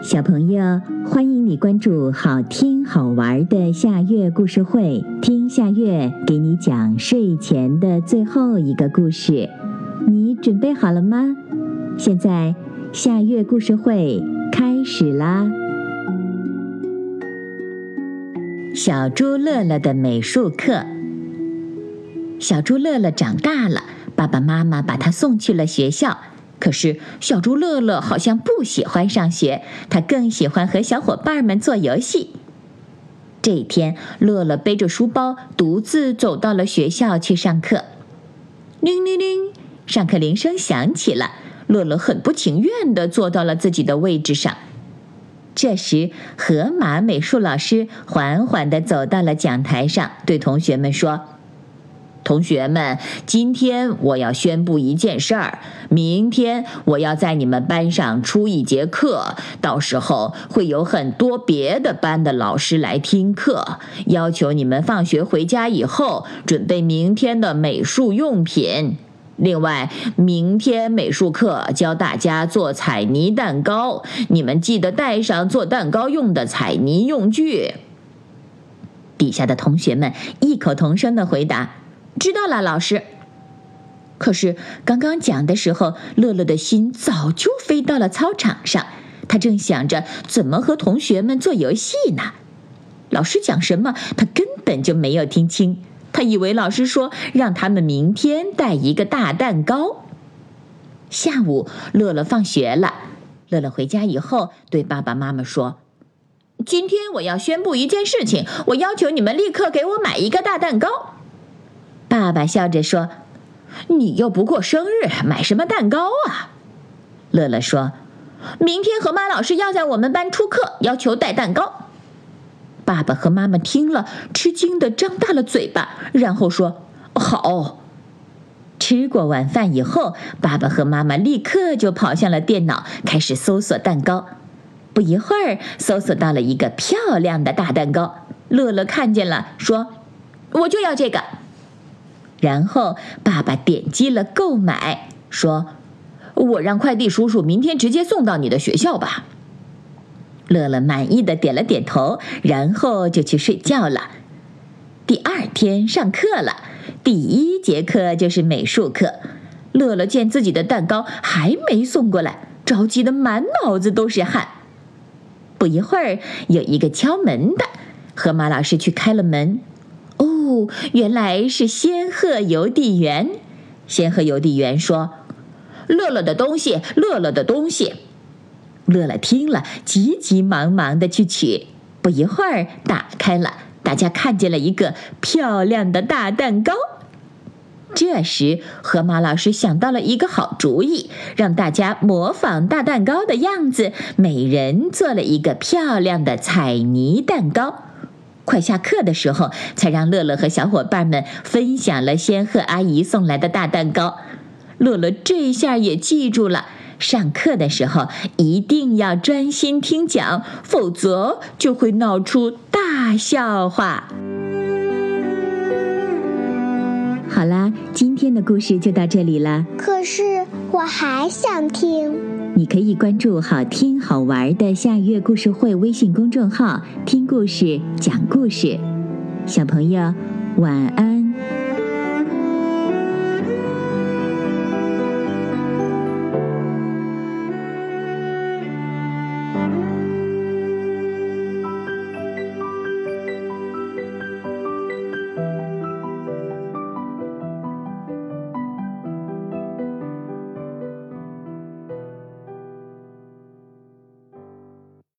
小朋友，欢迎你关注好听好玩的夏月故事会，听夏月给你讲睡前的最后一个故事。你准备好了吗？现在夏月故事会开始啦！小猪乐乐的美术课。小猪乐乐长大了，爸爸妈妈把他送去了学校。可是小猪乐乐好像不喜欢上学，他更喜欢和小伙伴们做游戏。这一天，乐乐背着书包，独自走到了学校去上课。铃铃铃，上课铃声响起了。乐乐很不情愿地坐到了自己的位置上。这时，河马美术老师缓缓地走到了讲台上，对同学们说。同学们，今天我要宣布一件事儿。明天我要在你们班上出一节课，到时候会有很多别的班的老师来听课，要求你们放学回家以后准备明天的美术用品。另外，明天美术课教大家做彩泥蛋糕，你们记得带上做蛋糕用的彩泥用具。底下的同学们异口同声的回答。知道了，老师。可是刚刚讲的时候，乐乐的心早就飞到了操场上，他正想着怎么和同学们做游戏呢。老师讲什么，他根本就没有听清。他以为老师说让他们明天带一个大蛋糕。下午，乐乐放学了。乐乐回家以后，对爸爸妈妈说：“今天我要宣布一件事情，我要求你们立刻给我买一个大蛋糕。”爸爸笑着说：“你又不过生日，买什么蛋糕啊？”乐乐说：“明天河马老师要在我们班出课，要求带蛋糕。”爸爸和妈妈听了，吃惊的张大了嘴巴，然后说：“好。”吃过晚饭以后，爸爸和妈妈立刻就跑向了电脑，开始搜索蛋糕。不一会儿，搜索到了一个漂亮的大蛋糕。乐乐看见了，说：“我就要这个。”然后，爸爸点击了购买，说：“我让快递叔叔明天直接送到你的学校吧。”乐乐满意的点了点头，然后就去睡觉了。第二天上课了，第一节课就是美术课。乐乐见自己的蛋糕还没送过来，着急的满脑子都是汗。不一会儿，有一个敲门的，河马老师去开了门。原来是仙鹤邮递员。仙鹤邮递员说：“乐乐的东西，乐乐的东西。”乐乐听了，急急忙忙的去取。不一会儿，打开了，大家看见了一个漂亮的大蛋糕。这时，河马老师想到了一个好主意，让大家模仿大蛋糕的样子，每人做了一个漂亮的彩泥蛋糕。快下课的时候，才让乐乐和小伙伴们分享了仙鹤阿姨送来的大蛋糕。乐乐这下也记住了，上课的时候一定要专心听讲，否则就会闹出大笑话。好啦，今天的故事就到这里了。可是我还想听。你可以关注“好听好玩的夏月故事会”微信公众号，听故事，讲故事。小朋友，晚安。